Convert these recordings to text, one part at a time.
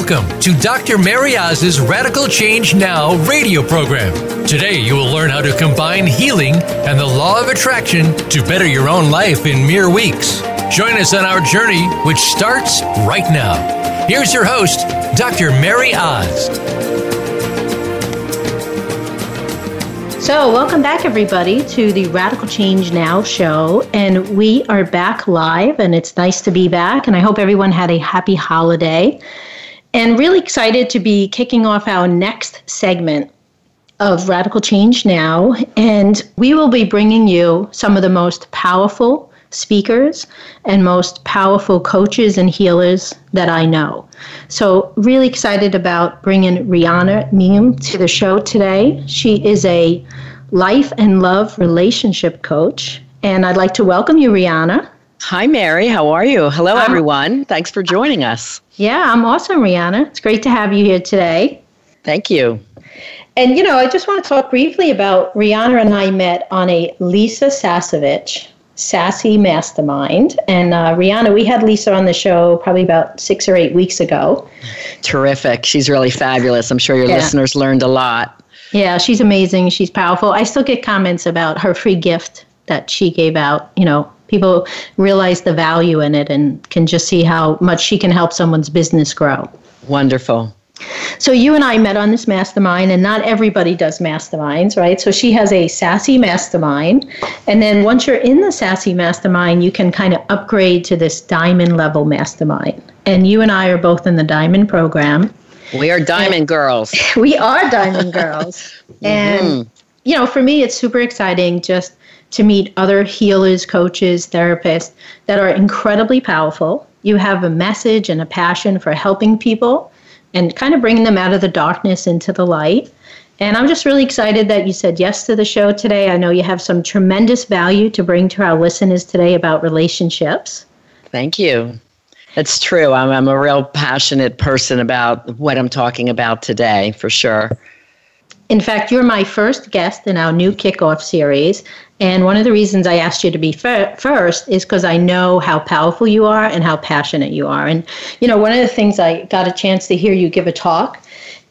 Welcome to Dr. Mary Oz's Radical Change Now radio program. Today, you will learn how to combine healing and the law of attraction to better your own life in mere weeks. Join us on our journey, which starts right now. Here's your host, Dr. Mary Oz. So, welcome back, everybody, to the Radical Change Now show. And we are back live, and it's nice to be back. And I hope everyone had a happy holiday. And really excited to be kicking off our next segment of Radical Change Now. And we will be bringing you some of the most powerful speakers and most powerful coaches and healers that I know. So, really excited about bringing Riana Milne to the show today. She is a life and love relationship coach. And I'd like to welcome you, Riana. Hi, Mary. How are you? Hello, everyone. Thanks for joining us. Yeah, I'm awesome, Riana. It's great to have you here today. Thank you. And, you know, I just want to talk briefly about Riana and I met on a Lisa Sasevich Sassy Mastermind. And uh, Riana, we had Lisa on the show probably about six or eight weeks ago. Terrific. She's really fabulous. I'm sure your yeah. listeners learned a lot. Yeah, she's amazing. She's powerful. I still get comments about her free gift that she gave out, you know, people realize the value in it and can just see how much she can help someone's business grow. Wonderful. So you and I met on this mastermind, and not everybody does masterminds, right? So she has a sassy mastermind, and then once you're in the sassy mastermind, you can kind of upgrade to this diamond level mastermind. And you and I are both in the diamond program. We are diamond and girls. We are diamond girls, and mm-hmm. you know, for me, it's super exciting just to meet other healers, coaches, therapists that are incredibly powerful. You have a message and a passion for helping people and kind of bringing them out of the darkness into the light. And I'm just really excited that you said yes to the show today. I know you have some tremendous value to bring to our listeners today about relationships. Thank you. That's true. I'm, I'm a real passionate person about what I'm talking about today, for sure. In fact, you're my first guest in our new kickoff series. And one of the reasons I asked you to be fir- first is because I know how powerful you are and how passionate you are. And, you know, one of the things I got a chance to hear you give a talk,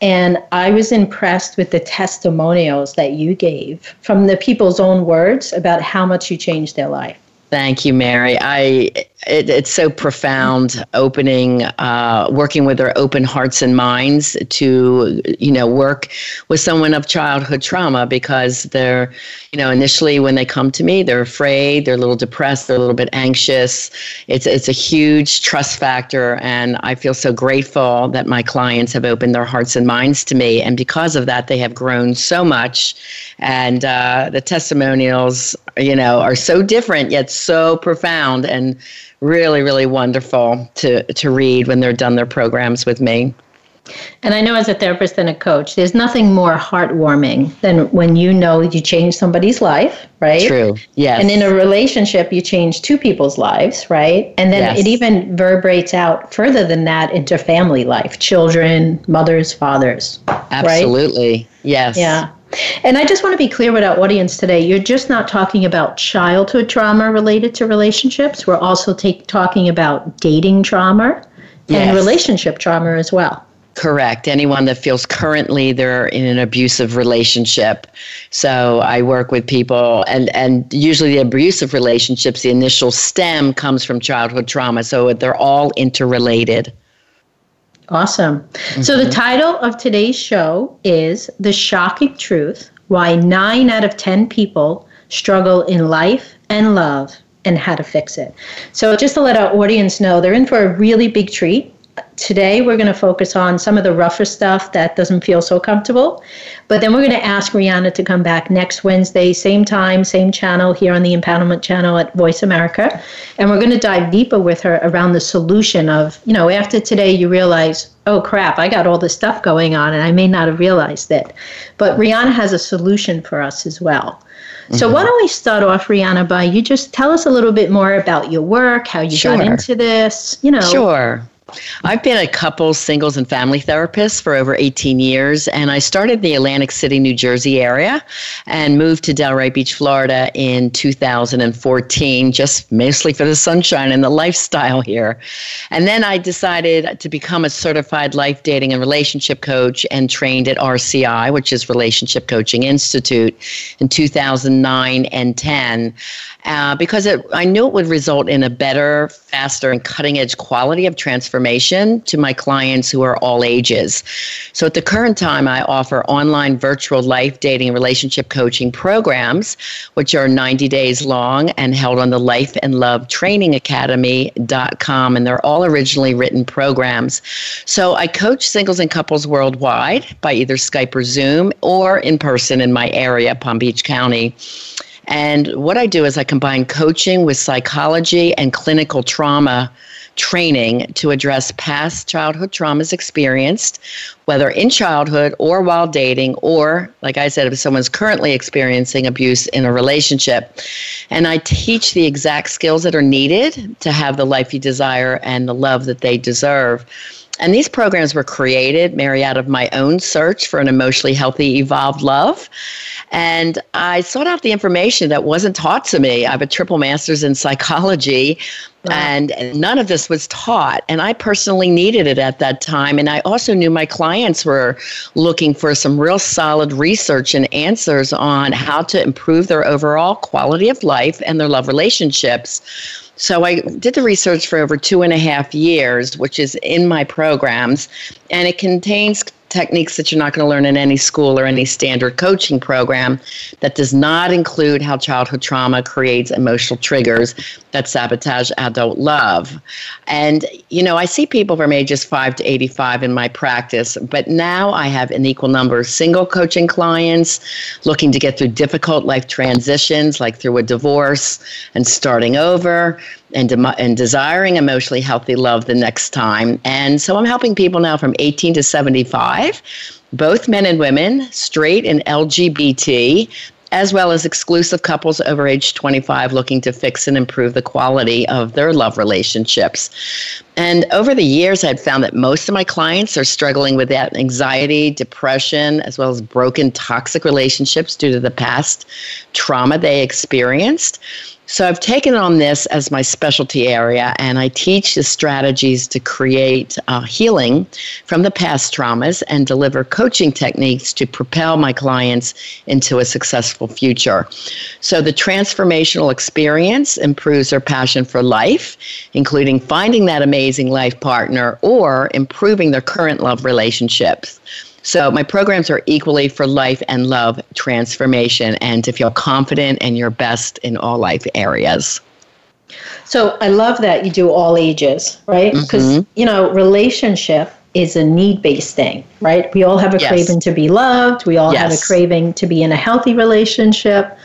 and I was impressed with the testimonials that you gave from the people's own words about how much you changed their life. Thank you, Mary. I it, it's so profound opening uh, working with their open hearts and minds to you know work with someone of childhood trauma because they're you know initially when they come to me they're afraid they're a little depressed they're a little bit anxious. It's it's a huge trust factor and i feel so grateful that my clients have opened their hearts and minds to me. And because of that they have grown so much. And uh, the testimonials you know are so different yet so profound and really, really wonderful to, to read when they're done their programs with me. And I know as a therapist and a coach, there's nothing more heartwarming than when you know you change somebody's life, right? True. Yes. And in a relationship, you change two people's lives, right? And then yes. it even reverberates out further than that into family life, children, mothers, fathers. Absolutely. Right? Yes. Yeah. And I just want to be clear with our audience today. You're just not talking about childhood trauma related to relationships. We're also take, talking about dating trauma yes. and relationship trauma as well. Correct. Anyone that feels currently they're in an abusive relationship. So I work with people, and, and usually the abusive relationships, the initial stem comes from childhood trauma. So they're all interrelated. Awesome. Mm-hmm. So, the mm-hmm. title of today's show is The Shocking Truth Why Nine Out of 10 People Struggle in Life and Love and How to Fix It. So, just to let our audience know, they're in for a really big treat today we're going to focus on some of the rougher stuff that doesn't feel so comfortable. But then we're going to ask Riana to come back next Wednesday, same time, same channel here on the Empowerment Channel at Voice America. And we're going to dive deeper with her around the solution of, you know, after today you realize, oh crap, I got all this stuff going on and I may not have realized it. But Riana has a solution for us as well. So mm-hmm. why don't we start off, Riana, by you just tell us a little bit more about your work, how you sure. got into this, you know. Sure. I've been a couple singles and family therapist for over 18 years, and I started in the Atlantic City, New Jersey area and moved to Delray Beach, Florida in 2014, just mostly for the sunshine and the lifestyle here. And then I decided to become a certified life dating and relationship coach and trained at RCI, which is Relationship Coaching Institute, in 2009 and 10 uh, because it, I knew it would result in a better, faster, and cutting edge quality of transformation to my clients who are all ages. So at the current time, I offer online virtual life dating and relationship coaching programs, which are 90 days long and held on the Life and Love Training Academy.com. And they're all originally written programs. So I coach singles and couples worldwide by either Skype or Zoom or in person in my area, Palm Beach County. And what I do is I combine coaching with psychology and clinical trauma training to address past childhood traumas experienced, whether in childhood or while dating, or, like I said, if someone's currently experiencing abuse in a relationship. And I teach the exact skills that are needed to have the life you desire and the love that they deserve. And these programs were created, Mary, out of my own search for an emotionally healthy, evolved love. And I sought out the information that wasn't taught to me. I have a triple master's in psychology, wow. and none of this was taught. And I personally needed it at that time. And I also knew my clients were looking for some real solid research and answers on how to improve their overall quality of life and their love relationships. So I did the research for over two and a half years, which is in my programs, and it contains techniques that you're not going to learn in any school or any standard coaching program that does not include how childhood trauma creates emotional triggers that sabotage adult love. And, you know, I see people from ages 5 to 85 in my practice, but now I have an equal number of single coaching clients looking to get through difficult life transitions, like through a divorce and starting over and, de- and desiring emotionally healthy love the next time. And so I'm helping people now from 18 to 75, both men and women, straight and LGBT, as well as exclusive couples over age 25 looking to fix and improve the quality of their love relationships. And over the years, I've found that most of my clients are struggling with that anxiety, depression, as well as broken toxic relationships due to the past trauma they experienced. So I've taken on this as my specialty area, and I teach the strategies to create uh, healing from the past traumas and deliver coaching techniques to propel my clients into a successful future. So the transformational experience improves their passion for life, including finding that amazing life partner or improving their current love relationships. So my programs are equally for life and love transformation and to feel confident and your best in all life areas. So I love that you do all ages, right? Because, mm-hmm. you know, relationship is a need based thing, right? We all have a yes. craving to be loved. We all yes. have a craving to be in a healthy relationship.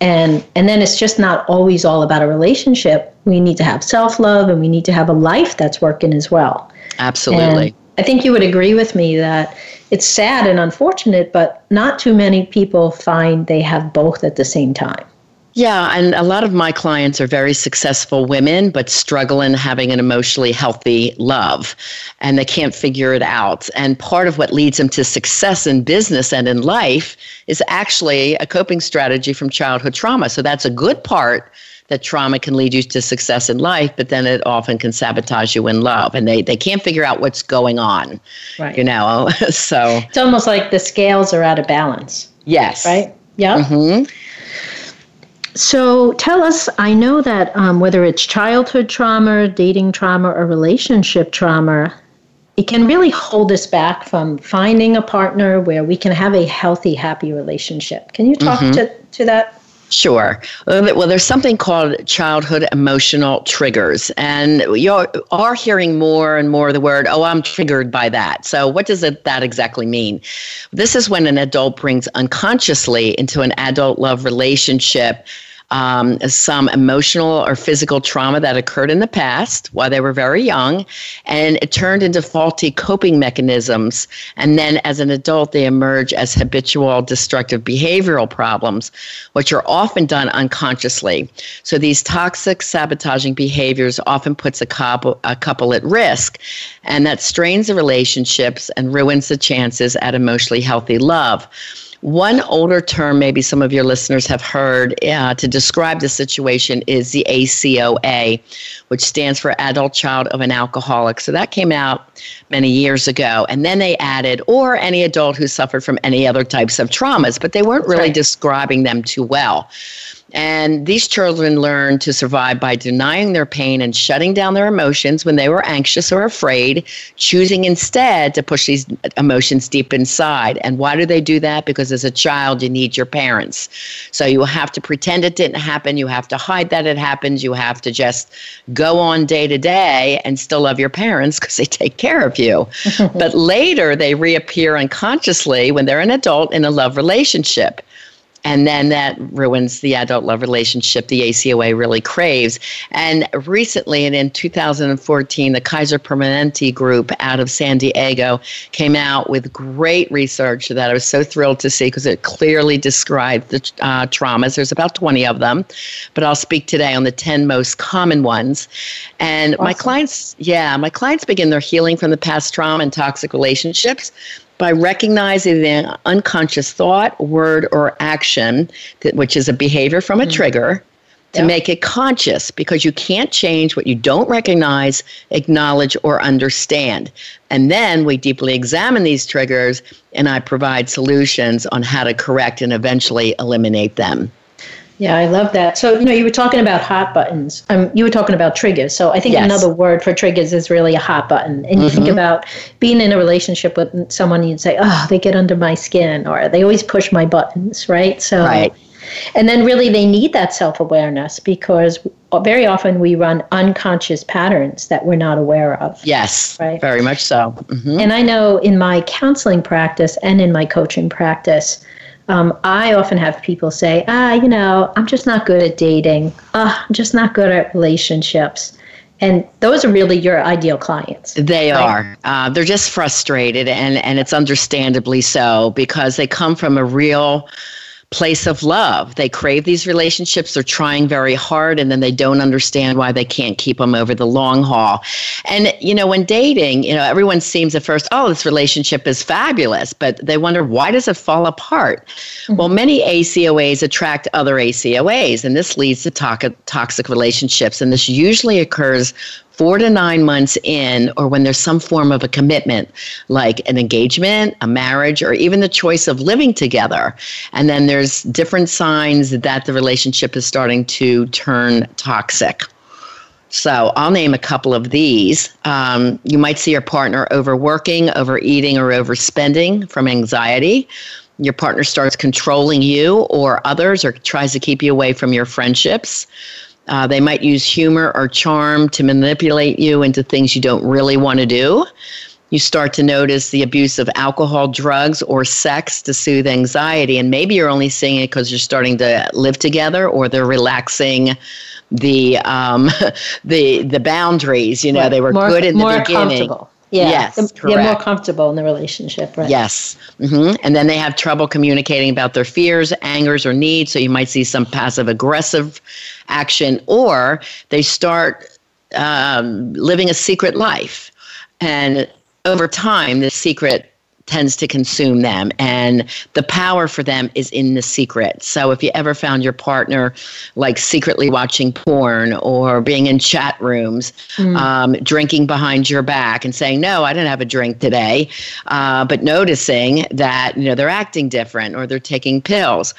And, and then it's just not always all about a relationship. We need to have self love and we need to have a life that's working as well. Absolutely. And I think you would agree with me that it's sad and unfortunate, but not too many people find they have both at the same time. Yeah, and a lot of my clients are very successful women, but struggle in having an emotionally healthy love, and they can't figure it out. And part of what leads them to success in business and in life is actually a coping strategy from childhood trauma. So that's a good part that trauma can lead you to success in life, but then it often can sabotage you in love. And they, they can't figure out what's going on. Right. You know, so it's almost like the scales are out of balance. Yes. Right? Yeah. Mm-hmm. So tell us, I know that um, whether it's childhood trauma, dating trauma, or relationship trauma, it can really hold us back from finding a partner where we can have a healthy, happy relationship. Can you talk mm-hmm. to, to that? Sure. Uh, well, there's something called childhood emotional triggers, and you are hearing more and more the word, oh, I'm triggered by that. So, what does it, that exactly mean? This is when an adult brings unconsciously into an adult love relationship um, some emotional or physical trauma that occurred in the past while they were very young, and it turned into faulty coping mechanisms. And then as an adult, they emerge as habitual destructive behavioral problems, which are often done unconsciously. So these toxic sabotaging behaviors often puts a couple, a couple at risk, and that strains the relationships and ruins the chances at emotionally healthy love. One older term, maybe some of your listeners have heard uh, to describe the situation, is the ACOA, which stands for Adult Child of an Alcoholic. So that came out many years ago. And then they added, or any adult who suffered from any other types of traumas, but they weren't really right. describing them too well. And these children learn to survive by denying their pain and shutting down their emotions when they were anxious or afraid, choosing instead to push these emotions deep inside. And why do they do that? Because as a child, you need your parents. So you have to pretend it didn't happen. You have to hide that it happened. You have to just go on day to day and still love your parents because they take care of you. but later, they reappear unconsciously when they're an adult in a love relationship and then that ruins the adult love relationship the ACOA really craves. And recently, and in 2014, the Kaiser Permanente group out of San Diego came out with great research that I was so thrilled to see because it clearly described the uh, traumas. There's about 20 of them, but I'll speak today on the 10 most common ones. And awesome. my clients, yeah, my clients begin their healing from the past trauma and toxic relationships by recognizing the unconscious thought, word, or action, that, which is a behavior from a mm-hmm. trigger, to yep. make it conscious because you can't change what you don't recognize, acknowledge, or understand. And then we deeply examine these triggers and I provide solutions on how to correct and eventually eliminate them. Yeah, I love that. So, you know, you were talking about hot buttons. Um, you were talking about triggers. So, I think yes. another word for triggers is really a hot button. And you mm-hmm. think about being in a relationship with someone, you'd say, oh, they get under my skin, or they always push my buttons, right? So, right. And then really they need that self awareness because very often we run unconscious patterns that we're not aware of. Yes, right? very much so. Mm-hmm. And I know in my counseling practice and in my coaching practice, um, I often have people say, ah, you know, I'm just not good at dating. Uh, I'm just not good at relationships. And those are really your ideal clients. They right? are. Uh, they're just frustrated, and, and it's understandably so because they come from a real place of love. They crave these relationships. They're trying very hard and then they don't understand why they can't keep them over the long haul. And, you know, when dating, you know, everyone seems at first, oh, this relationship is fabulous, but they wonder, why does it fall apart? Mm-hmm. Well, many ACOAs attract other ACOAs, and this leads to to- toxic relationships. And this usually occurs four to nine months in, or when there's some form of a commitment, like an engagement, a marriage, or even the choice of living together. And then there's different signs that the relationship is starting to turn toxic. So I'll name a couple of these. Um, you might see your partner overworking, overeating, or overspending from anxiety. Your partner starts controlling you or others, or tries to keep you away from your friendships. Uh, they might use humor or charm to manipulate you into things you don't really want to do. You start to notice the abuse of alcohol, drugs, or sex to soothe anxiety. And maybe you're only seeing it because you're starting to live together or they're relaxing the um, the the boundaries. You know, right. they were more, good in the beginning. Yeah, yes, they're more comfortable in the relationship, right? Yes, mm-hmm. and then they have trouble communicating about their fears, angers, or needs. So you might see some passive aggressive action, or they start um, living a secret life, and over time, the secret tends to consume them and the power for them is in the secret so if you ever found your partner like secretly watching porn or being in chat rooms mm. um, drinking behind your back and saying no i didn't have a drink today uh, but noticing that you know they're acting different or they're taking pills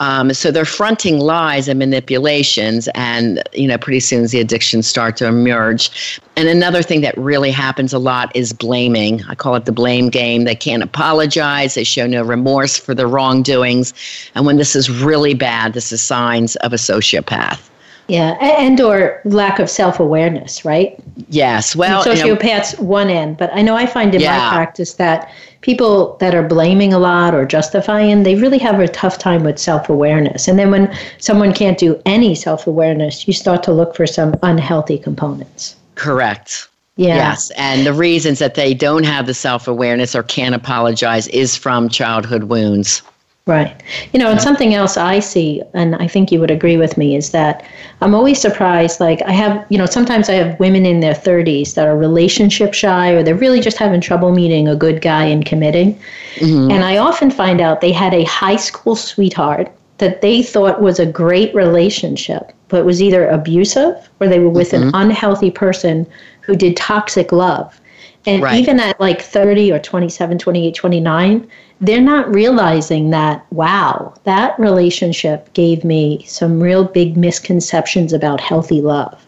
um, so they're fronting lies and manipulations, and you know, pretty soon the addictions start to emerge. And another thing that really happens a lot is blaming. I call it the blame game. They can't apologize. They show no remorse for their wrongdoings. And when this is really bad, this is signs of a sociopath. Yeah, and or lack of self awareness, right? Yes. Well, sociopaths you know, one end, but I know I find in yeah. my practice that people that are blaming a lot or justifying, they really have a tough time with self awareness. And then when someone can't do any self awareness, you start to look for some unhealthy components. Correct. Yeah. Yes. And the reasons that they don't have the self awareness or can't apologize is from childhood wounds. Right. You know, and something else I see, and I think you would agree with me, is that I'm always surprised. Like, I have, you know, sometimes I have women in their 30s that are relationship shy or they're really just having trouble meeting a good guy and committing. Mm-hmm. And I often find out they had a high school sweetheart that they thought was a great relationship, but was either abusive or they were with mm-hmm. an unhealthy person who did toxic love. And right. even at like 30 or 27, 28, 29, they're not realizing that, wow, that relationship gave me some real big misconceptions about healthy love.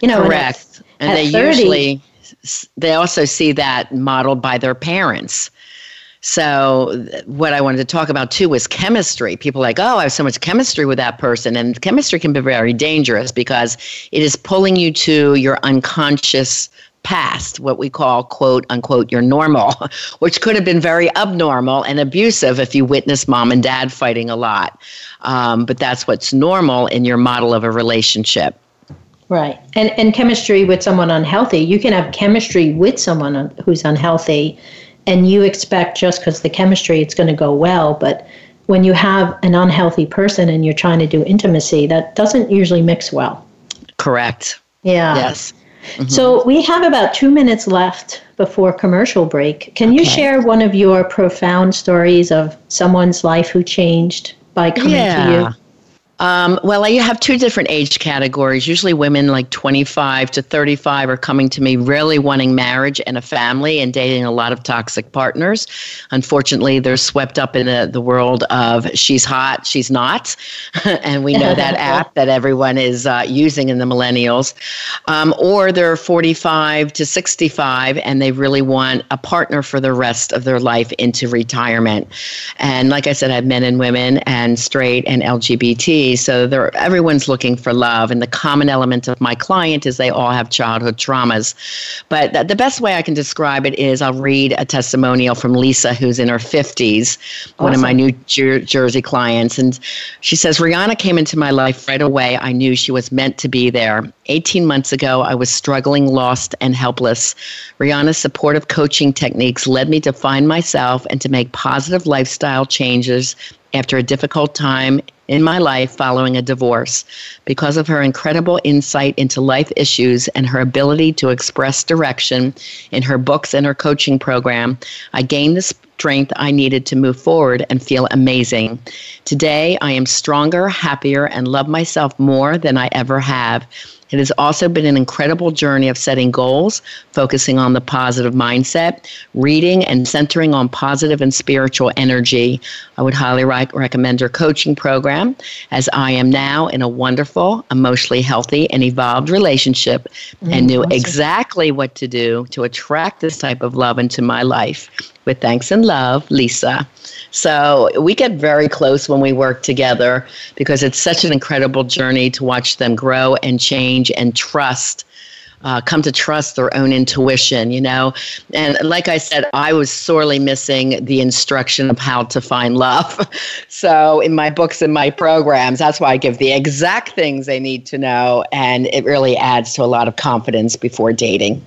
You know, correct. And, at, and at they 30, usually, they also see that modeled by their parents. So, what I wanted to talk about too was chemistry. People like, oh, I have so much chemistry with that person. And chemistry can be very dangerous because it is pulling you to your unconscious past, what we call quote unquote your normal, which could have been very abnormal and abusive if you witnessed mom and dad fighting a lot. Um, but that's what's normal in your model of a relationship. Right. And, and chemistry with someone unhealthy, you can have chemistry with someone who's unhealthy, and you expect just because the chemistry, it's going to go well. But when you have an unhealthy person and you're trying to do intimacy, that doesn't usually mix well. Correct. Yeah. Yes. Mm-hmm. So we have about two minutes left before commercial break. Can okay. you share one of your profound stories of someone's life who changed by coming yeah. to you? Um, well, I have two different age categories. Usually, women like 25 to 35 are coming to me really wanting marriage and a family and dating a lot of toxic partners. Unfortunately, they're swept up in the, the world of she's hot, she's not. and we know that app that everyone is uh, using in the millennials. Um, or they're 45 to 65 and they really want a partner for the rest of their life into retirement. And like I said, I have men and women and straight and LGBT so everyone's looking for love. And the common element of my client is they all have childhood traumas. But th- the best way I can describe it is I'll read a testimonial from Lisa, who's in her 50s, awesome. one of my New Jer- Jersey clients. And she says, Riana came into my life right away. I knew she was meant to be there. 18 months ago, I was struggling, lost, and helpless. Riana's supportive coaching techniques led me to find myself and to make positive lifestyle changes after a difficult time in my life following a divorce. Because of her incredible insight into life issues and her ability to express direction in her books and her coaching program, I gained the strength I needed to move forward and feel amazing. Today, I am stronger, happier, and love myself more than I ever have. It has also been an incredible journey of setting goals, focusing on the positive mindset, reading, and centering on positive and spiritual energy. I would highly re- recommend her coaching program as I am now in a wonderful, emotionally healthy, and evolved relationship mm, and knew awesome. exactly what to do to attract this type of love into my life. With thanks and love, Lisa. So we get very close when we work together because it's such an incredible journey to watch them grow and change and trust. Uh, come to trust their own intuition, you know. And like I said, I was sorely missing the instruction of how to find love. so, in my books and my programs, that's why I give the exact things they need to know. And it really adds to a lot of confidence before dating.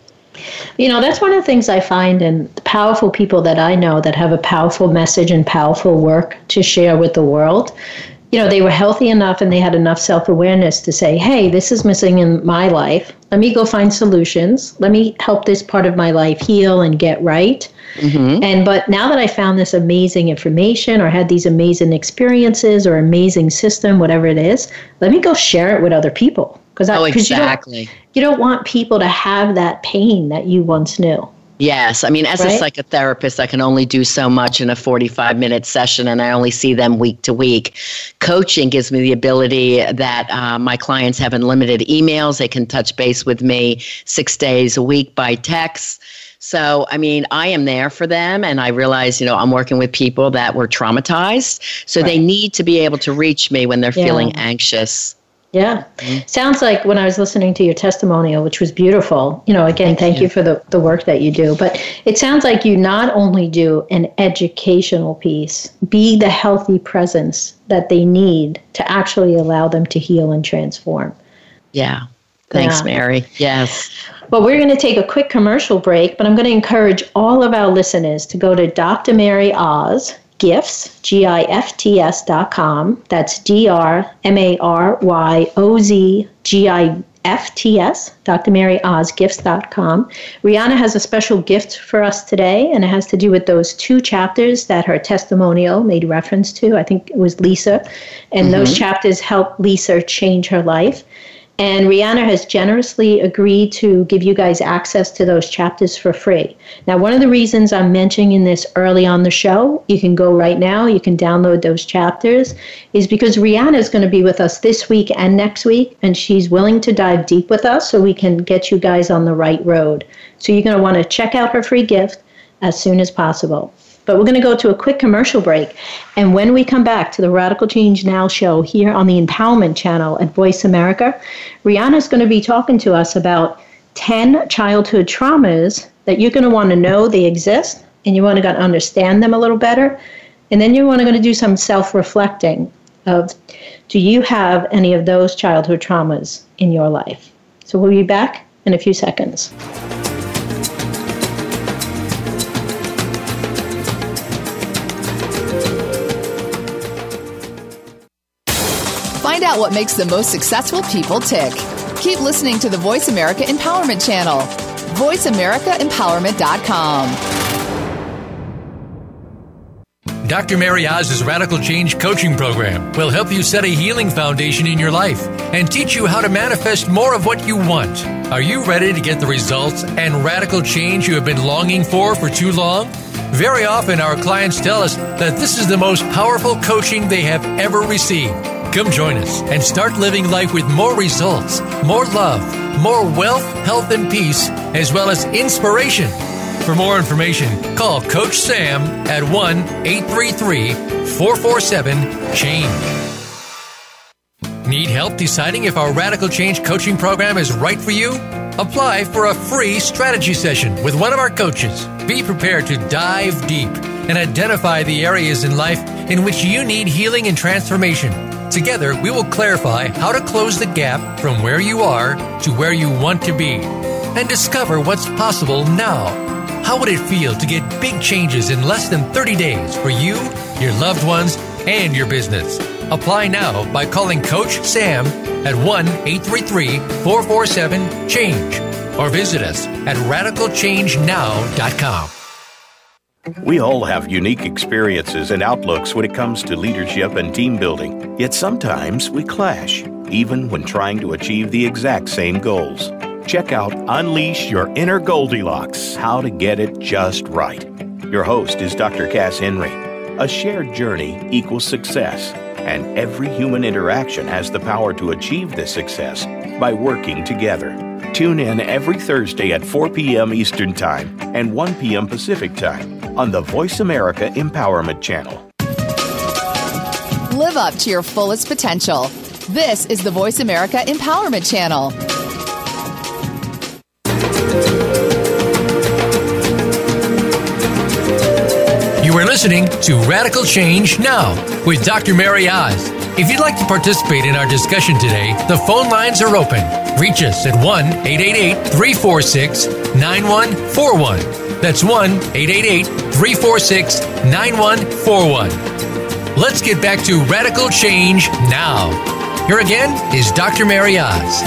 You know, that's one of the things I find in powerful people that I know that have a powerful message and powerful work to share with the world. You know, they were healthy enough and they had enough self awareness to say, hey, this is missing in my life. Let me go find solutions. Let me help this part of my life heal and get right. Mm-hmm. And but now that I found this amazing information or had these amazing experiences or amazing system, whatever it is, let me go share it with other people. Because oh, exactly. You don't, you don't want people to have that pain that you once knew. Yes. I mean, as right? a psychotherapist, I can only do so much in a 45 minute session, and I only see them week to week. Coaching gives me the ability that uh, my clients have unlimited emails. They can touch base with me six days a week by text. So, I mean, I am there for them, and I realize, you know, I'm working with people that were traumatized. So right. they need to be able to reach me when they're yeah. feeling anxious. Yeah. Mm-hmm. Sounds like when I was listening to your testimonial, which was beautiful, you know, again, thank you. you for the, the work that you do, but it sounds like you not only do an educational piece, be the healthy presence that they need to actually allow them to heal and transform. Yeah. Thanks, yeah. Mary. Yes. Well, we're going to take a quick commercial break, but I'm going to encourage all of our listeners to go to Dr. Gifts, G-I-F-T-S dot com. That's D-R-M-A-R-Y-O-Z-G-I-F-T-S, Dr. Mary Oz, gifts.com. Riana has a special gift for us today, and it has to do with those two chapters that her testimonial made reference to. I think it was Lisa. And mm-hmm. those chapters helped Lisa change her life. And Riana has generously agreed to give you guys access to those chapters for free. Now, one of the reasons I'm mentioning this early on the show, you can go right now, you can download those chapters, is because Riana is going to be with us this week and next week, and she's willing to dive deep with us so we can get you guys on the right road. So you're going to want to check out her free gift as soon as possible. But we're going to go to a quick commercial break. And when we come back to the Radical Change Now show here on the Empowerment Channel at Voice America, Riana's going to be talking to us about 10 childhood traumas that you're going to want to know they exist and you want to understand them a little better. And then you want to, going to do some self reflecting of do you have any of those childhood traumas in your life? So we'll be back in a few seconds. Out what makes the most successful people tick. Keep listening to the Voice America Empowerment Channel. VoiceAmericaEmpowerment.com. Dr. Mary Oz's Radical Change Coaching Program will help you set a healing foundation in your life and teach you how to manifest more of what you want. Are you ready to get the results and radical change you have been longing for for too long? Very often, our clients tell us that this is the most powerful coaching they have ever received. Come join us and start living life with more results, more love, more wealth, health, and peace, as well as inspiration. For more information, call Coach Sam at 1 833 447 CHANGE. Need help deciding if our Radical Change coaching program is right for you? Apply for a free strategy session with one of our coaches. Be prepared to dive deep and identify the areas in life in which you need healing and transformation Together, we will clarify how to close the gap from where you are to where you want to be and discover what's possible now. How would it feel to get big changes in less than 30 days for you, your loved ones, and your business? Apply now by calling Coach Sam at 1 833 447 CHANGE or visit us at radicalchangenow.com. We all have unique experiences and outlooks when it comes to leadership and team building, yet sometimes we clash, even when trying to achieve the exact same goals. Check out Unleash Your Inner Goldilocks How to Get It Just Right. Your host is Dr. Cass Henry. A shared journey equals success, and every human interaction has the power to achieve this success by working together. Tune in every Thursday at 4 p.m. Eastern Time and 1 p.m. Pacific Time on the Voice America Empowerment Channel. Live up to your fullest potential. This is the Voice America Empowerment Channel. You are listening to Radical Change Now with Dr. Mary Oz. If you'd like to participate in our discussion today, the phone lines are open. Reach us at 1 888 346 9141. That's 1 888 346 9141. Let's get back to radical change now. Here again is Dr. Mary Oz.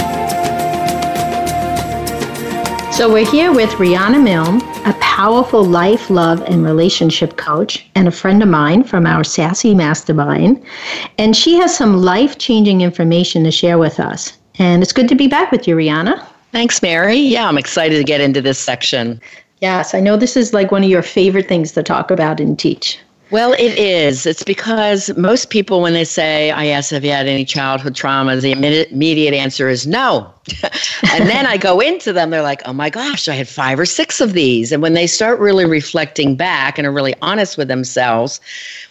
So, we're here with Riana Milne, a powerful life, love, and relationship coach, and a friend of mine from our Sassy Mastermind. And she has some life changing information to share with us. And it's good to be back with you, Riana. Thanks, Mary. Yeah, I'm excited to get into this section. Yes, I know this is like one of your favorite things to talk about and teach. Well, it is. It's because most people, when they say, I ask, have you had any childhood traumas, the immediate answer is no. And then I go into them, they're like, oh my gosh, I had five or six of these. And when they start really reflecting back and are really honest with themselves,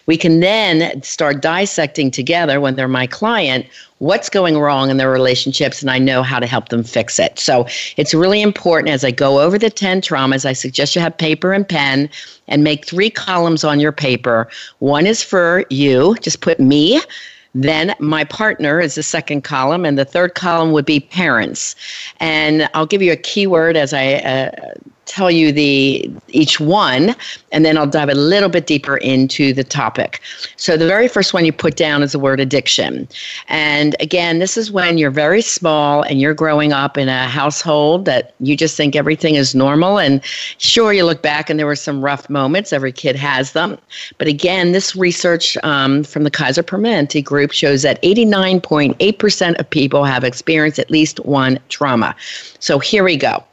we can then start dissecting together when they're my client what's going wrong in their relationships and I know how to help them fix it. So it's really important as I go over the 10 traumas, I suggest you have paper and pen and make three columns on your paper. One is for you, just put me. Then my partner is the second column, and the third column would be parents. And I'll give you a keyword as I uh, tell you the each one and then I'll dive a little bit deeper into the topic. So the very first one you put down is the word addiction. And again, this is when you're very small and you're growing up in a household that you just think everything is normal and sure you look back and there were some rough moments, every kid has them. But again, this research um, from the Kaiser Permanente group shows that 89.8% of people have experienced at least one trauma. So here we go.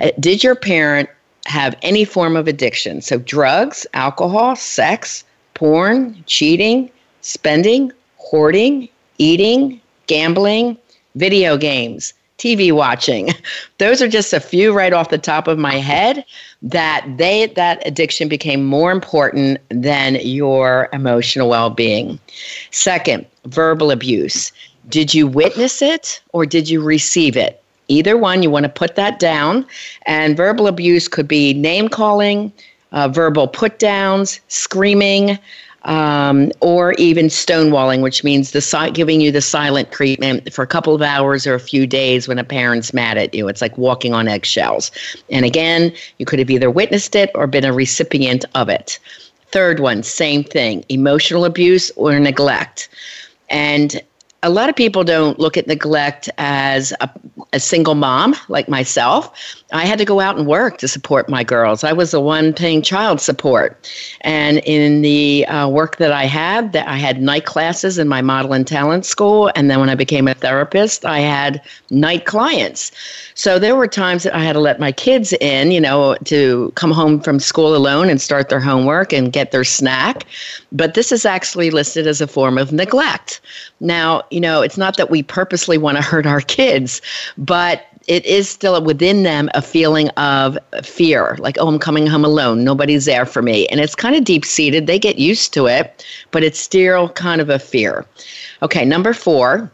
Uh, did your parent have any form of addiction? So, drugs, alcohol, sex, porn, cheating, spending, hoarding, eating, gambling, video games, TV watching. Those are just a few right off the top of my head that they that addiction became more important than your emotional well-being. Second, verbal abuse. Did you witness it or did you receive it? Either one, you want to put that down. And verbal abuse could be name calling, uh, verbal put downs, screaming, um, or even stonewalling, which means the si- giving you the silent treatment for a couple of hours or a few days when a parent's mad at you. It's like walking on eggshells. And again, you could have either witnessed it or been a recipient of it. Third one, same thing emotional abuse or neglect. And a lot of people don't look at neglect as a, a, single mom like myself. I had to go out and work to support my girls. I was the one paying child support. And in the uh, work that I had, that I had night classes in my model and talent school. And then when I became a therapist, I had night clients. So there were times that I had to let my kids in, you know, to come home from school alone and start their homework and get their snack. But this is actually listed as a form of neglect. Now, you know, it's not that we purposely want to hurt our kids, but it is still within them a feeling of fear like oh i'm coming home alone. Nobody's there for me. And it's kind of deep seated they get used to it but it's still kind of a fear. Okay number four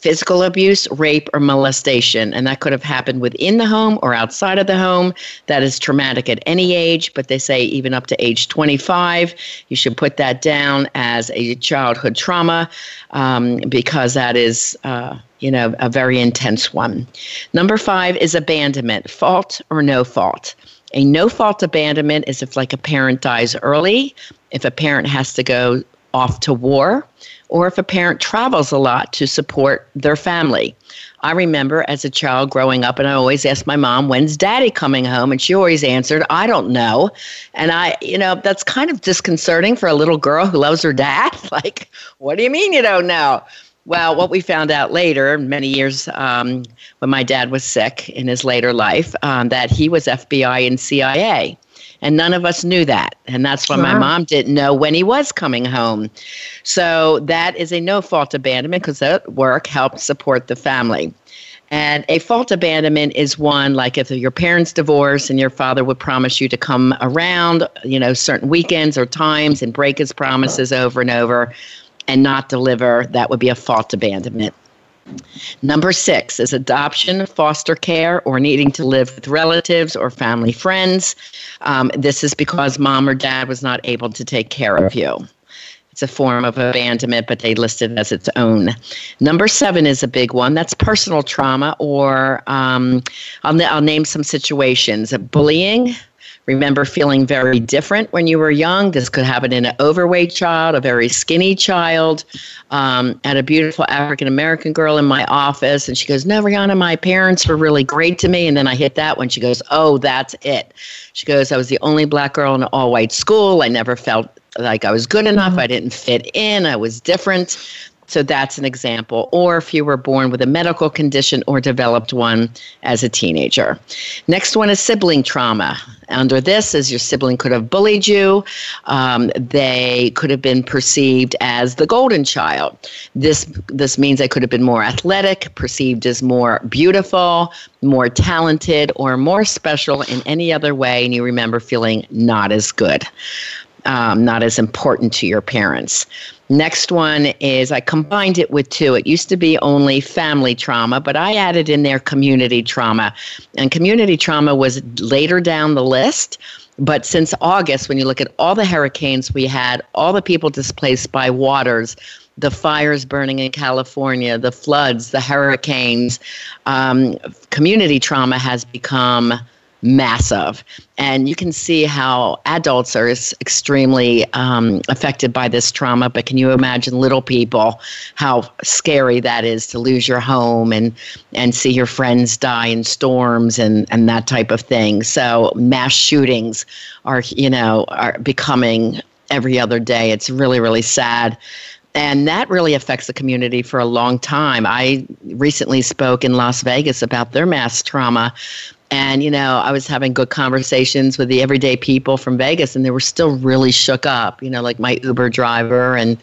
physical abuse, rape, or molestation. And that could have happened within the home or outside of the home. That is traumatic at any age, but they say even up to age 25, you should put that down as a childhood trauma um, because that is. Uh, you know, a very intense one. Number five is abandonment, fault or no fault. A no fault abandonment is if, like, a parent dies early, if a parent has to go off to war, or if a parent travels a lot to support their family. I remember as a child growing up, and I always asked my mom, When's daddy coming home? And she always answered, I don't know. And I, you know, that's kind of disconcerting for a little girl who loves her dad. like, what do you mean you don't know? Well, what we found out later, many years um, when my dad was sick in his later life, um, that he was FBI and CIA. And none of us knew that. And that's why my mom didn't know when he was coming home. So that is a no fault abandonment because that work helped support the family. And a fault abandonment is one like if your parents divorce and your father would promise you to come around, you know, certain weekends or times and break his promises over and over and not deliver, that would be a fault abandonment. Number six is adoption, foster care, or needing to live with relatives or family friends. Um, this is because mom or dad was not able to take care of you. It's a form of abandonment, but they list it as its own. Number seven is a big one. That's personal trauma, or um, I'll, I'll name some situations: bullying, remember feeling very different when you were young. This could happen in an overweight child, a very skinny child. Um, had a beautiful African American girl in my office, and she goes, "No, Riana, my parents were really great to me." And then I hit that one. She goes, "Oh, that's it." She goes, "I was the only black girl in an all-white school. I never felt like I was good enough. I didn't fit in. I was different." So that's an example. Or if you were born with a medical condition or developed one as a teenager. Next one is sibling trauma. Under this, is your sibling could have bullied you, um, they could have been perceived as the golden child. This this means they could have been more athletic, perceived as more beautiful, more talented, or more special in any other way, and you remember feeling not as good, um, not as important to your parents. Next one is I combined it with two. It used to be only family trauma, but I added in there community trauma. And community trauma was later down the list. But since August, when you look at all the hurricanes we had, all the people displaced by waters, the fires burning in California, the floods, the hurricanes, um, community trauma has become massive. And you can see how adults are extremely um, affected by this trauma. But can you imagine little people, how scary that is to lose your home and, and see your friends die in storms and, and that type of thing? So mass shootings are, you know, are becoming every other day. It's really, really sad and that really affects the community for a long time. I recently spoke in Las Vegas about their mass trauma and, you know, I was having good conversations with the everyday people from Vegas, and they were still really shook up, you know, like my Uber driver. And,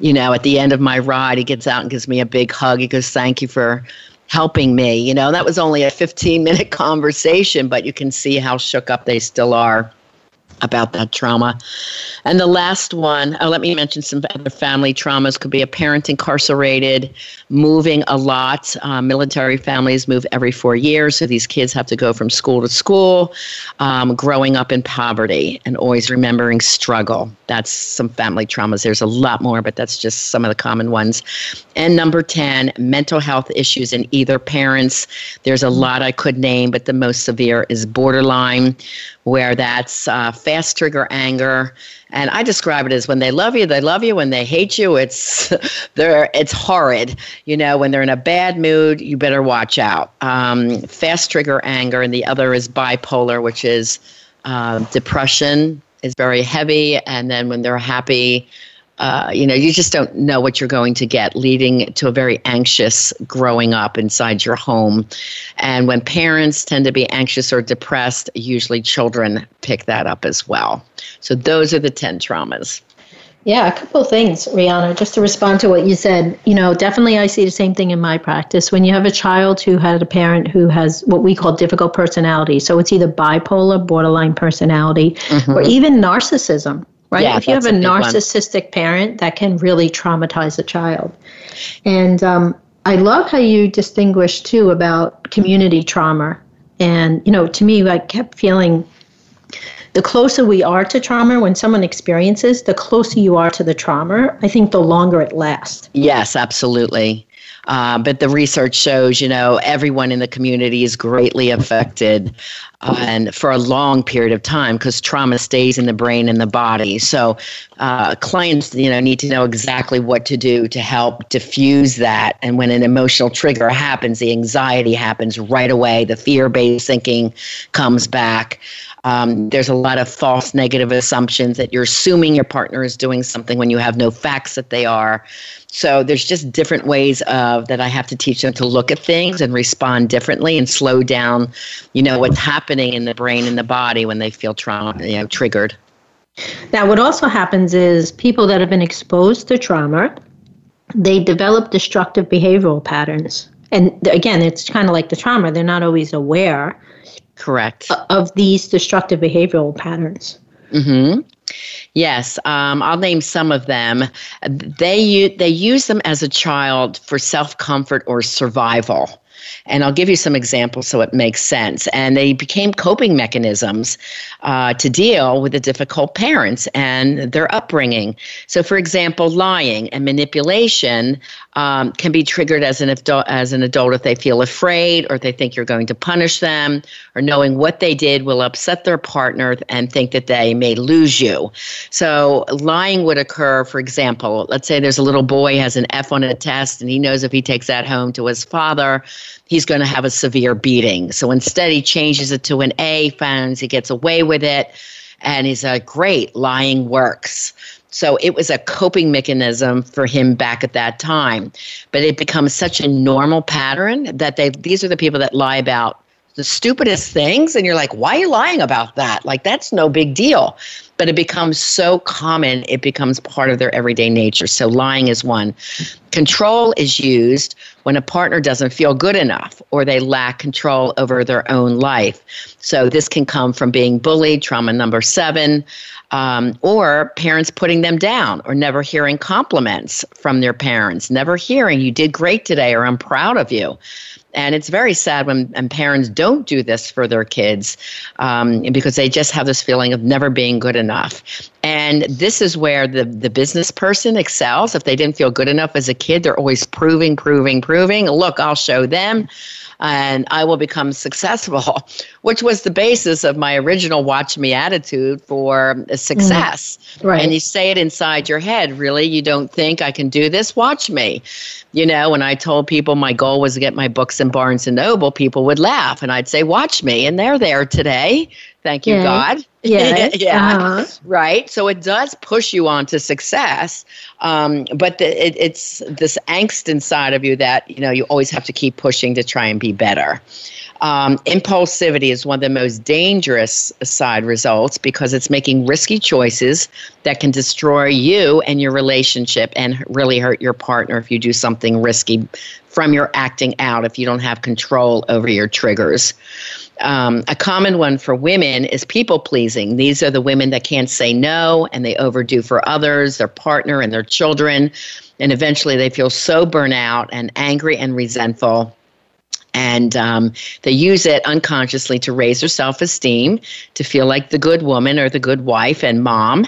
you know, at the end of my ride, he gets out and gives me a big hug. He goes, Thank you for helping me. You know, that was only a 15 minute conversation, but you can see how shook up they still are about that trauma. And the last one, oh, let me mention some other family traumas. Could be a parent incarcerated, moving a lot. Uh, military families move every four years, so these kids have to go from school to school. Um, growing up in poverty and always remembering struggle. That's some family traumas. There's a lot more, but that's just some of the common ones. And number 10, mental health issues in either parents. There's a lot I could name, but the most severe is borderline where that's uh, fast trigger anger. And I describe it as when they love you, they love you. When they hate you, it's they're it's horrid. You know, when they're in a bad mood, you better watch out. Um, fast trigger anger, and the other is bipolar, which is uh, depression is very heavy, and then when they're happy, uh, you know, you just don't know what you're going to get, leading to a very anxious growing up inside your home. And when parents tend to be anxious or depressed, usually children pick that up as well. So those are the 10 traumas. Yeah, a couple of things, Riana, just to respond to what you said. You know, definitely I see the same thing in my practice. When you have a child who had a parent who has what we call difficult personality, so it's either bipolar, borderline personality, mm-hmm. or even narcissism right? Yeah, if you have a, narcissistic one. parent, that can really traumatize a child. And um, I love how you distinguish too about community trauma. And, you know, to me, I kept feeling the closer we are to trauma, when someone experiences, the closer you are to the trauma, I think the longer it lasts. Yes, absolutely. Uh, but the research shows, you know, everyone in the community is greatly affected uh, and for a long period of time because trauma stays in the brain and the body. So uh, clients, you know, need to know exactly what to do to help diffuse that. And when an emotional trigger happens, the anxiety happens right away. The fear-based thinking comes back. Um, there's a lot of false negative assumptions that you're assuming your partner is doing something when you have no facts that they are. So there's just different ways of that I have to teach them to look at things and respond differently and slow down, you know, what's happening in the brain and the body when they feel trauma, you know, triggered. Now, what also happens is people that have been exposed to trauma, they develop destructive behavioral patterns. And again, it's kind of like the trauma; they're not always aware Correct. Of these destructive behavioral patterns. Mm-hmm. Yes, um, I'll name some of them. They they use them as a child for self comfort or survival. And I'll give you some examples so it makes sense. And they became coping mechanisms uh, to deal with the difficult parents and their upbringing. So, for example, lying and manipulation um, can be triggered as an adult, as an adult if they feel afraid or they think you're going to punish them, or knowing what they did will upset their partner and think that they may lose you. So, lying would occur. For example, let's say there's a little boy has an F on a test, and he knows if he takes that home to his father, he's going to have a severe beating. So instead, he changes it to an A, finds he gets away with it And he's like, great, lying works. So it was a coping mechanism for him back at that time. But it becomes such a normal pattern that they these are the people that lie about the stupidest things and you're like why are you lying about that? Like that's no big deal. But it becomes so common it becomes part of their everyday nature. So lying is one control is used when a partner doesn't feel good enough or they lack control over their own life so this can come from being bullied trauma number seven um, or parents putting them down or never hearing compliments from their parents never hearing you did great today or i'm proud of you and it's very sad when, when parents don't do this for their kids um, because they just have this feeling of never being good enough. And this is where the, the business person excels. If they didn't feel good enough as a kid, they're always proving, proving, proving. Look, I'll show them and I will become successful, which was the basis of my original watch me attitude for success. Mm, right. And you say it inside your head, really, you don't think I can do this? Watch me. You know, when I told people my goal was to get my books in Barnes and Noble, people would laugh and I'd say, Watch me. And they're there today. Thank you, God. Yes. yeah. Uh-huh. Right. So it does push you on to success. Um, but the, it, it's this angst inside of you that, you know, you always have to keep pushing to try and be better. Um, impulsivity is one of the most dangerous side results because it's making risky choices that can destroy you and your relationship and really hurt your partner if you do something risky from your acting out if you don't have control over your triggers. Um, a common one for women is people pleasing. These are the women that can't say no and they overdo for others, their partner, and their children. And eventually they feel so burnt out and angry and resentful and um, they use it unconsciously to raise their self-esteem to feel like the good woman or the good wife and mom.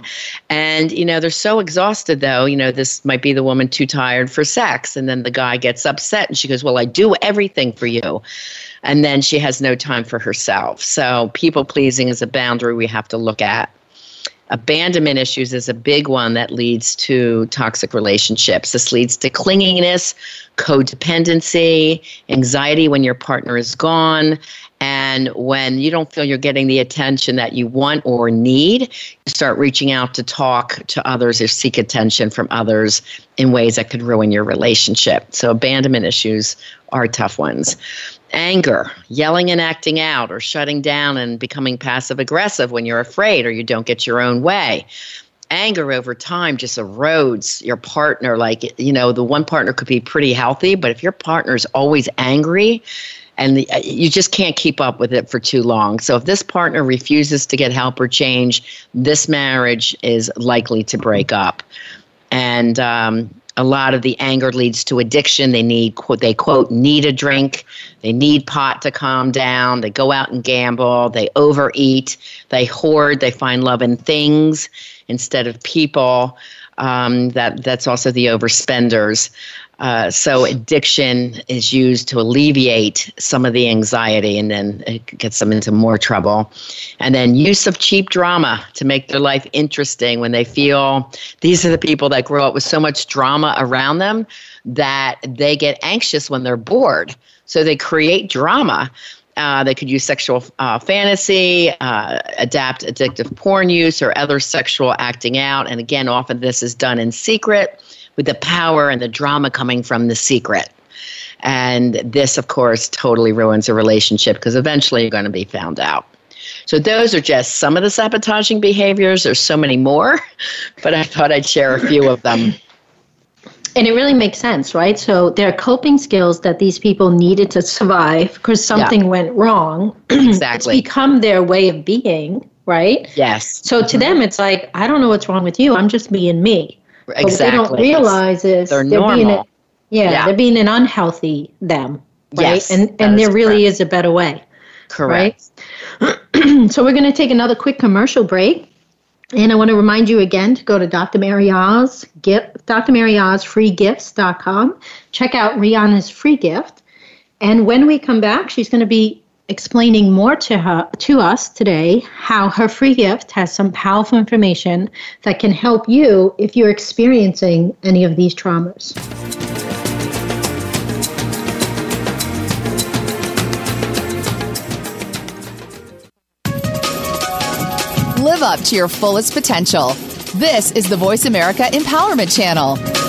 And you know they're so exhausted though you know this might be the woman too tired for sex and then the guy gets upset and she goes well i do everything for you. And then she has no time for herself. So people pleasing is a boundary we have to look at abandonment issues is a big one that leads to toxic relationships. This leads to clinginess, codependency, anxiety when your partner is gone, and when you don't feel you're getting the attention that you want or need, you start reaching out to talk to others or seek attention from others in ways that could ruin your relationship. So, abandonment issues are tough ones anger, yelling and acting out, or shutting down and becoming passive aggressive when you're afraid or you don't get your own way. Anger over time just erodes your partner. Like, you know, the one partner could be pretty healthy, but if your partner is always angry, and the, you just can't keep up with it for too long. So, if this partner refuses to get help or change, this marriage is likely to break up. And um, a lot of the anger leads to addiction. They need they quote need a drink. They need pot to calm down. They go out and gamble. They overeat. They hoard. They find love in things instead of people. Um, that that's also the overspenders. Uh, so addiction is used to alleviate some of the anxiety, and then it gets them into more trouble. And then use of cheap drama to make their life interesting when they feel these are the people that grow up with so much drama around them that they get anxious when they're bored. So they create drama. Uh, they could use sexual uh, fantasy, uh, adapt addictive porn use, or other sexual acting out. And again, often this is done in secret with the power and the drama coming from the secret. And this, of course, totally ruins a relationship because eventually you're going to be found out. So, those are just some of the sabotaging behaviors. There's so many more, but I thought I'd share a few of them. And it really makes sense, right? So, there are coping skills that these people needed to survive because something yeah. went wrong. Exactly. it's become their way of being, right? Yes. So, to mm-hmm. them, it's like, I don't know what's wrong with you. I'm just being me. Exactly. what they don't realize is they're, they're being a, yeah, yeah, they're being an unhealthy them. Right. Yes, and and there really is a better way. Correct. Right? so we're going to take another quick commercial break. And I want to remind you again to go to Dr. Mary Oz, gift, Dr. Mary Oz freegifts.com. Check out Riana's free gift. And when we come back, she's going to be explaining more to her to us today how her free gift has some powerful information that can help you if you're experiencing any of these traumas. Live up to your fullest potential. This is the Voice America Empowerment Channel.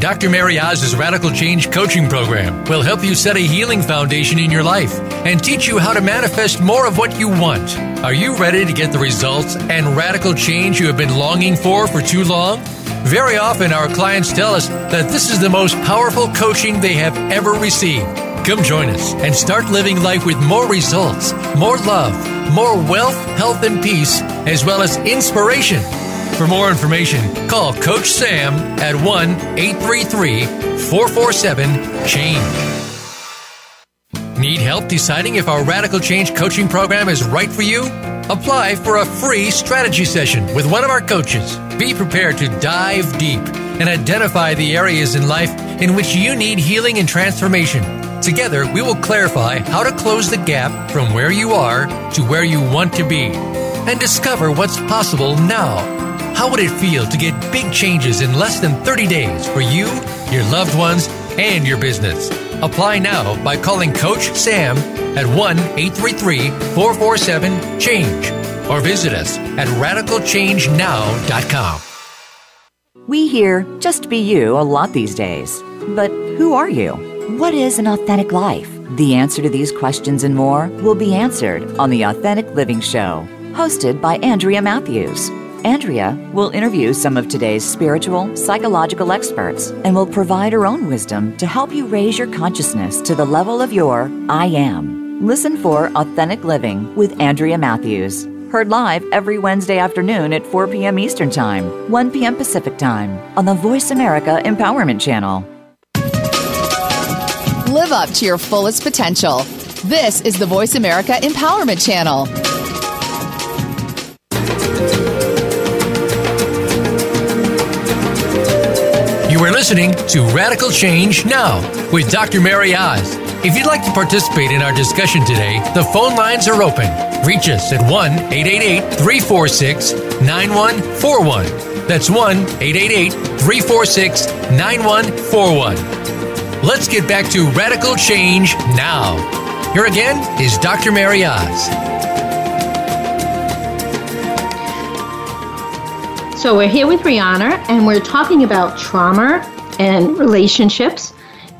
Dr. Mary Oz's Radical Change Coaching Program will help you set a healing foundation in your life and teach you how to manifest more of what you want. Are you ready to get the results and radical change you have been longing for for too long? Very often, our clients tell us that this is the most powerful coaching they have ever received. Come join us and start living life with more results, more love, more wealth, health, and peace, as well as inspiration. For more information, call Coach Sam at 1 833 447 CHANGE. Need help deciding if our Radical Change coaching program is right for you? Apply for a free strategy session with one of our coaches. Be prepared to dive deep and identify the areas in life in which you need healing and transformation. Together, we will clarify how to close the gap from where you are to where you want to be and discover what's possible now. How would it feel to get big changes in less than 30 days for you, your loved ones, and your business? Apply now by calling Coach Sam at 1 833 447 CHANGE or visit us at radicalchangenow.com. We hear just be you a lot these days. But who are you? What is an authentic life? The answer to these questions and more will be answered on The Authentic Living Show, hosted by Andrea Matthews. Andrea will interview some of today's spiritual, psychological experts and will provide her own wisdom to help you raise your consciousness to the level of your I am. Listen for Authentic Living with Andrea Matthews. Heard live every Wednesday afternoon at 4 p.m. Eastern Time, 1 p.m. Pacific Time on the Voice America Empowerment Channel. Live up to your fullest potential. This is the Voice America Empowerment Channel. Listening to Radical Change Now with Dr. Mary Oz. If you'd like to participate in our discussion today, the phone lines are open. Reach us at 1 888 346 9141. That's 1 888 346 9141. Let's get back to Radical Change Now. Here again is Dr. Mary Oz. So we're here with Riana and we're talking about trauma and relationships.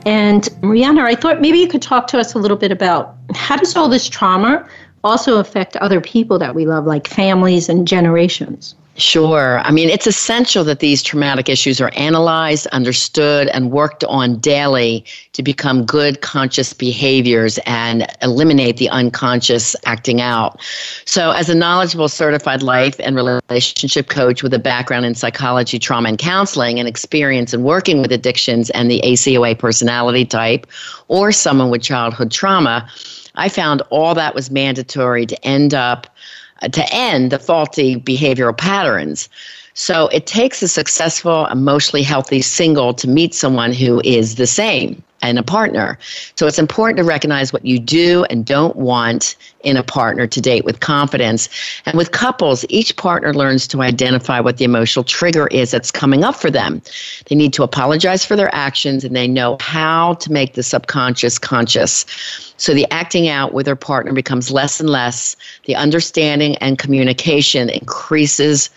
And Riana, I thought maybe you could talk to us a little bit about how does all this trauma also affect other people that we love, like families and generations? Sure. I mean, it's essential that these traumatic issues are analyzed, understood, and worked on daily to become good conscious behaviors and eliminate the unconscious acting out. So, as a knowledgeable certified life and relationship coach with a background in psychology, trauma, and counseling, and experience in working with addictions and the ACOA personality type, or someone with childhood trauma, I found all that was mandatory to end up to end the faulty behavioral patterns. So it takes a successful, emotionally healthy single to meet someone who is the same and a partner. So it's important to recognize what you do and don't want in a partner to date with confidence. And with couples, each partner learns to identify what the emotional trigger is that's coming up for them. They need to apologize for their actions and they know how to make the subconscious conscious. So the acting out with their partner becomes less and less. The understanding and communication increases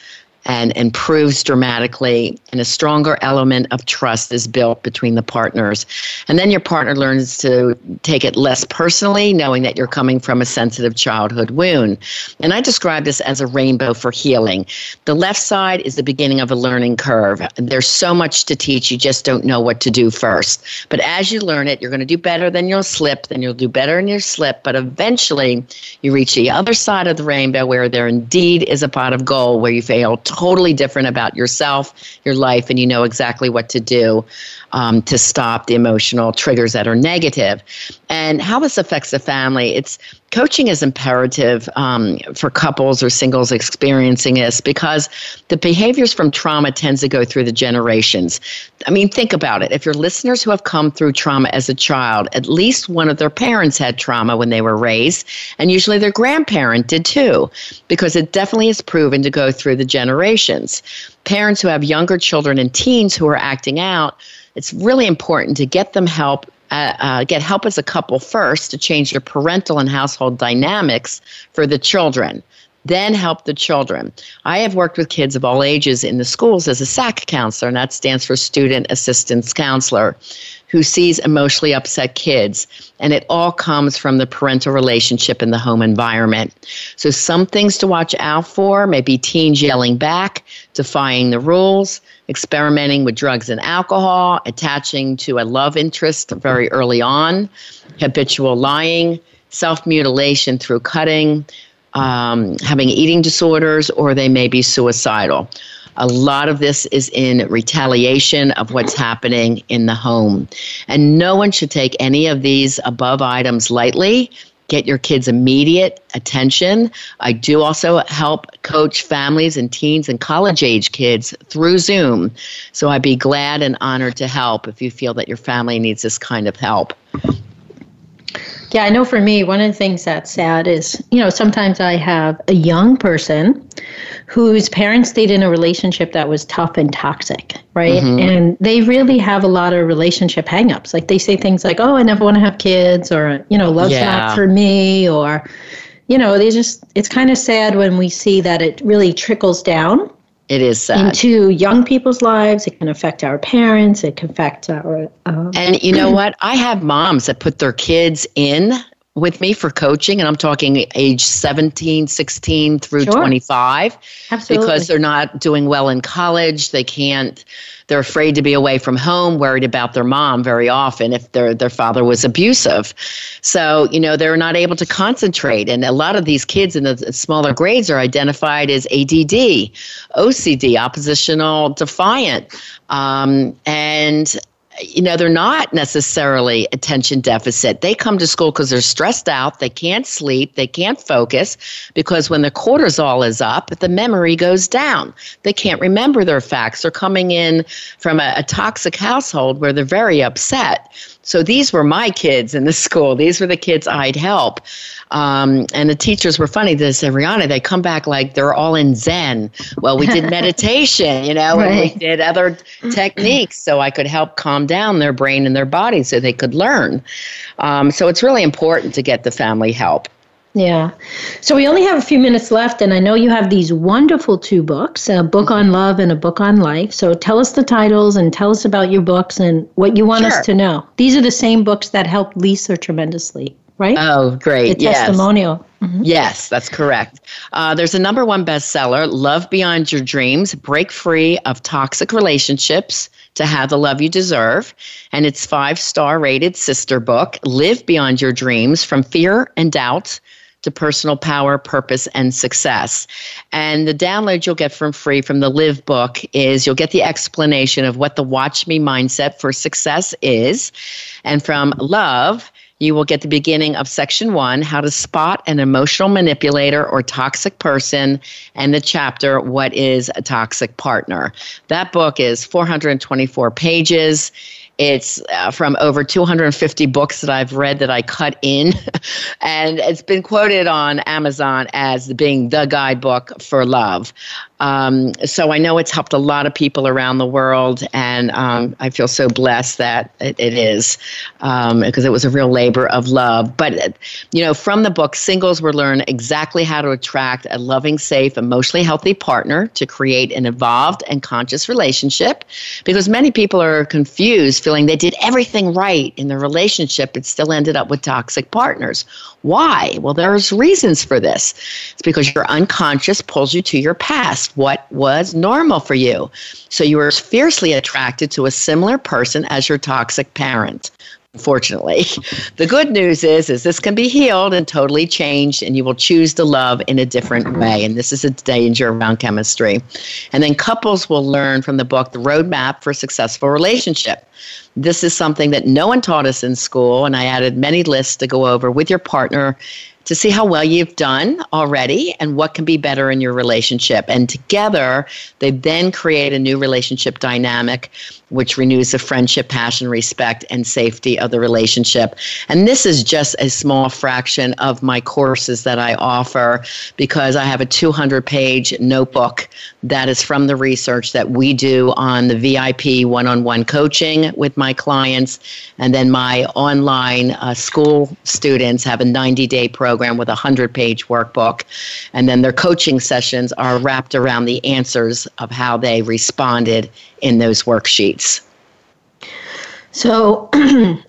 and improves dramatically, and a stronger element of trust is built between the partners. And then your partner learns to take it less personally, knowing that you're coming from a sensitive childhood wound. And I describe this as a rainbow for healing. The left side is the beginning of a learning curve. There's so much to teach, you just don't know what to do first. But as you learn it, you're going to do better, then you'll slip, then you'll do better and you'll slip. But eventually, you reach the other side of the rainbow where there indeed is a pot of gold where you fail totally different about yourself, your life, and you know exactly what to do um, to stop the emotional triggers that are negative. And how this affects the family, it's coaching is imperative um, for couples or singles experiencing this because the behaviors from trauma tends to go through the generations. I mean, think about it. If your listeners who have come through trauma as a child, at least one of their parents had trauma when they were raised, and usually their grandparent did too, because it definitely is proven to go through the generations. Parents who have younger children and teens who are acting out it's really important to get them help uh, uh, get help as a couple first to change your parental and household dynamics for the children then help the children. I have worked with kids of all ages in the schools as a SAC counselor, and that stands for Student Assistance Counselor, who sees emotionally upset kids. And it all comes from the parental relationship in the home environment. So, some things to watch out for maybe teens yelling back, defying the rules, experimenting with drugs and alcohol, attaching to a love interest very early on, habitual lying, self mutilation through cutting um, having eating disorders, or they may be suicidal. A lot of this is in retaliation of what's happening in the home. And no one should take any of these above items lightly. Get your kids immediate attention. I do also help coach families and teens and college age kids through Zoom. So I'd be glad and honored to help if you feel that your family needs this kind of help. Yeah, I know for me, one of the things that's sad is, you know, sometimes I have a young person whose parents stayed in a relationship that was tough and toxic, right? Mm-hmm. And they really have a lot of relationship hangups. Like they say things like, oh, I never want to have kids, or, you know, love's yeah. not for me, or, you know, they just, it's kind of sad when we see that it really trickles down it is sad. Into young people's lives. It can affect our parents. It can affect our. Um, and you know what? I have moms that put their kids in with me for coaching and i'm talking age 17 16 through sure. 25 Absolutely. because they're not doing well in college they can't they're afraid to be away from home worried about their mom very often if their their father was abusive so you know they're not able to concentrate and a lot of these kids in the smaller grades are identified as add ocd oppositional defiant um, and you know, they're not necessarily attention deficit. They come to school because they're stressed out, they can't sleep, they can't focus because when the cortisol is up, the memory goes down. They can't remember their facts. They're coming in from a, a toxic household where they're very upset. So these were my kids in the school. These were the kids I'd help. Um, and the teachers were funny. They said, Riana, they come back like they're all in Zen. Well, we did meditation, you know, right. and we did other techniques so I could help calm down their brain and their body so they could learn. Um, so it's really important to get the family help. Yeah. So we only have a few minutes left, and I know you have these wonderful two books a book on love and a book on life. So tell us the titles and tell us about your books and what you want sure. us to know. These are the same books that helped Lisa tremendously, right? Oh, great. The yes. testimonial. Mm-hmm. Yes, that's correct. Uh, there's a number one bestseller Love Beyond Your Dreams Break Free of Toxic Relationships to have the love you deserve. And it's five star rated sister book, Live Beyond Your Dreams from Fear and Doubt to personal power, purpose, and success. And the download you'll get from free from the Live book is you'll get the explanation of what the Watch Me mindset for success is. And from Love, you will get the beginning of section one how to spot an emotional manipulator or toxic person, and the chapter what is a toxic partner. That book is 424 pages. It's uh, from over 250 books that I've read that I cut in. and it's been quoted on Amazon as being the guidebook for love. Um, so I know it's helped a lot of people around the world, and um, I feel so blessed that it, it is because um, it was a real labor of love. But you know, from the book, singles will learn exactly how to attract a loving, safe, emotionally healthy partner to create an evolved and conscious relationship. Because many people are confused, feeling they did everything right in the relationship, but still ended up with toxic partners. Why? Well, there's reasons for this. It's because your unconscious pulls you to your past what was normal for you. So you were fiercely attracted to a similar person as your toxic parent. Unfortunately, the good news is is this can be healed and totally changed and you will choose to love in a different way and this is a danger around chemistry. And then couples will learn from the book The Roadmap for a Successful Relationship. This is something that no one taught us in school and I added many lists to go over with your partner to see how well you've done already and what can be better in your relationship. And together, they then create a new relationship dynamic, which renews the friendship, passion, respect, and safety of the relationship. And this is just a small fraction of my courses that I offer because I have a 200 page notebook that is from the research that we do on the VIP one on one coaching with my clients. And then my online uh, school students have a 90 day program with a 100 page workbook. And then their coaching sessions are wrapped around the answers of how they responded in those worksheets. So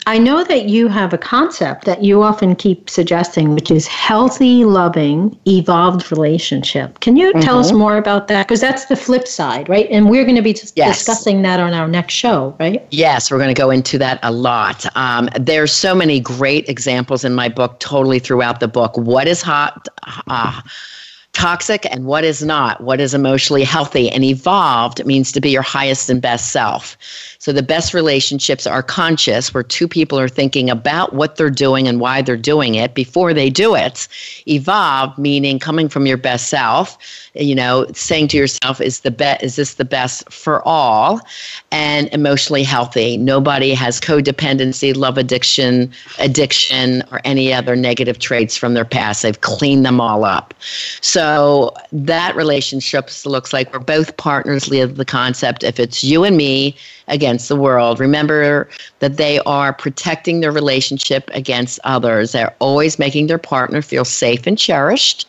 I know that you have a concept that you often keep suggesting, which is healthy, loving, evolved relationship. Can you mm-hmm. tell us mm-hmm. more about that? Because that's the flip side, right? And we're going to be yes. discussing that on our next show, right? Yes, we're going to go into that a lot. Um, there's so many great examples in my book, totally throughout the book. What is hot? Uh, toxic and what is not, what is emotionally healthy and evolved means to be your highest and best self. So the best relationships are conscious, where two people are thinking about what they're doing and why they're doing it before they do it. Evolved, meaning coming from your best self, you know, saying to yourself, is the bet is this the best for all? And emotionally healthy. Nobody has codependency, love addiction, addiction, or any other negative traits from their past. They've cleaned them all up. So that relationship looks like we're both partners live the concept. If it's you and me, against the world. Remember that they are protecting their relationship against others. They're always making their partner feel safe and cherished,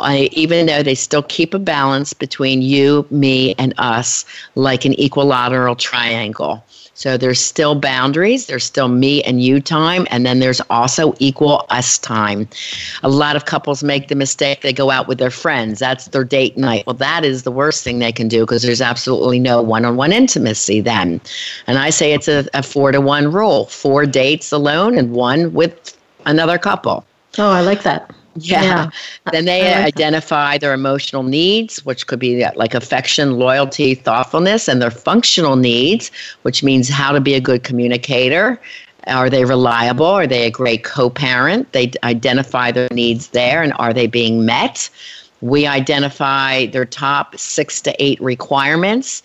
uh, even though they still keep a balance between you, me, and us, like an equilateral triangle. So there's still boundaries, there's still me and you time, and then there's also equal us time. A lot of couples make the mistake they go out with their friends. That's their date night. Well, that is the worst thing they can do because there's absolutely no one on one intimacy then. And I say it's a, a four to one rule four dates alone and one with another couple. Oh, I like that. Yeah. yeah. Then they like identify that. their emotional needs, which could be like affection, loyalty, thoughtfulness, and their functional needs, which means how to be a good communicator. Are they reliable? Are they a great co parent? They identify their needs there, and are they being met? We identify their top six to eight requirements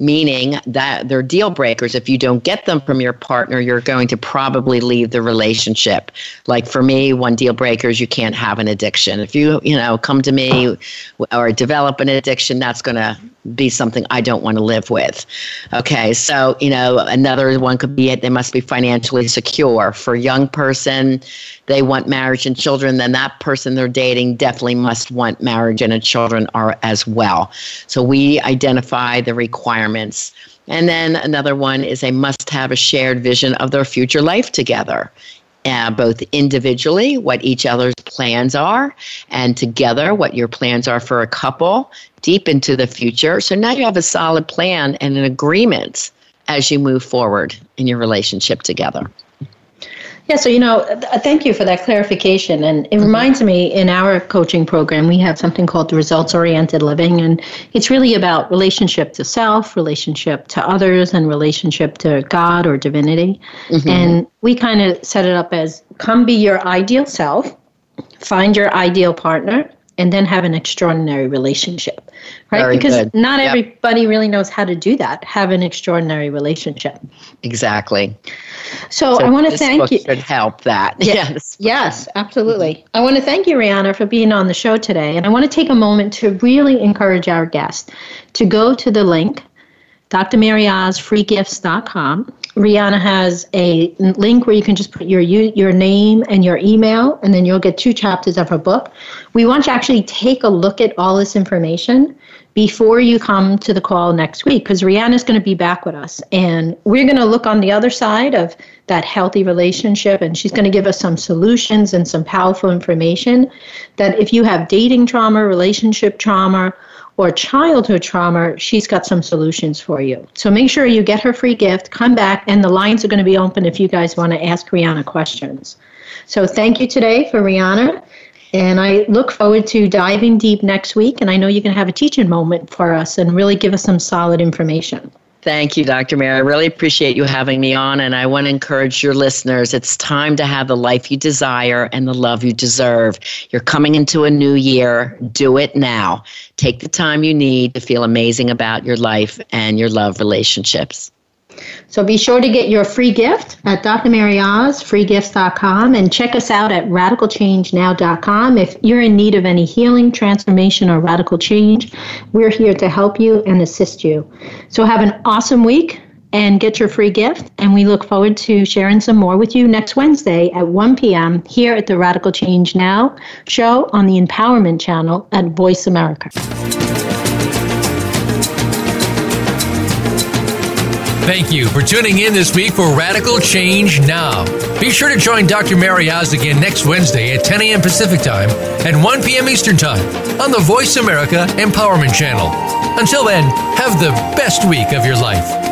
meaning that they're deal breakers. If you don't get them from your partner, you're going to probably leave the relationship. Like for me, one deal breaker is you can't have an addiction. If you, you know, come to me or develop an addiction, that's going to be something I don't want to live with. Okay, so you know another one could be it. They must be financially secure. For a young person, they want marriage and children. Then that person they're dating definitely must want marriage and children are as well. So we identify the requirements. And then another one is they must have a shared vision of their future life together uh, both individually, what each other's plans are, and together, what your plans are for a couple deep into the future. So now you have a solid plan and an agreement as you move forward in your relationship together. Yeah, so you know, thank you for that clarification. And it mm-hmm. reminds me in our coaching program, we have something called the results oriented living. And it's really about relationship to self, relationship to others, and relationship to God or divinity. Mm-hmm. And we kind of set it up as come be your ideal self, find your ideal partner, and then have an extraordinary relationship right? Very because good. not yep. everybody really knows how to do that have an extraordinary relationship. Exactly. So, so i want to thank you. should help that. Yes. Yes mm-hmm. absolutely. I want to thank you Riana for being on the show today and i want to take a moment to really encourage our guests to go to the link drmaryozfreegifts.com Riana has a link where you can just put your your name and your email, and then you'll get two chapters of her book. We want you to actually take a look at all this information before you come to the call next week, because Riana's going to be back with us, and we're going to look on the other side of that healthy relationship, and she's going to give us some solutions and some powerful information that if you have dating trauma, relationship trauma or childhood trauma, she's got some solutions for you. So make sure you get her free gift, come back, and the lines are going to be open if you guys want to ask Riana questions. So thank you today for Riana. And I look forward to diving deep next week. And I know you're going to have a teaching moment for us and really give us some solid information. Thank you, Dr. Mary. I really appreciate you having me on, and I want to encourage your listeners. It's time to have the life you desire and the love you deserve. You're coming into a new year. Do it now. Take the time you need to feel amazing about your life and your love relationships. So be sure to get your free gift at Dr. Mary Oz, freegifts.com, and check us out at radicalchangenow.com. If you're in need of any healing, transformation, or radical change, we're here to help you and assist you. So have an awesome week. and get your free gift. And we look forward to sharing some more with you next Wednesday at 1 p.m. here at the Radical Change Now show on the Empowerment Channel at Voice America. Thank you for tuning in this week for Radical Change Now. Be sure to join Dr. Mary Oz again next Wednesday at 10 a.m. Pacific Time and 1 p.m. Eastern Time on the Voice America Empowerment Channel. Until then, have the best week of your life.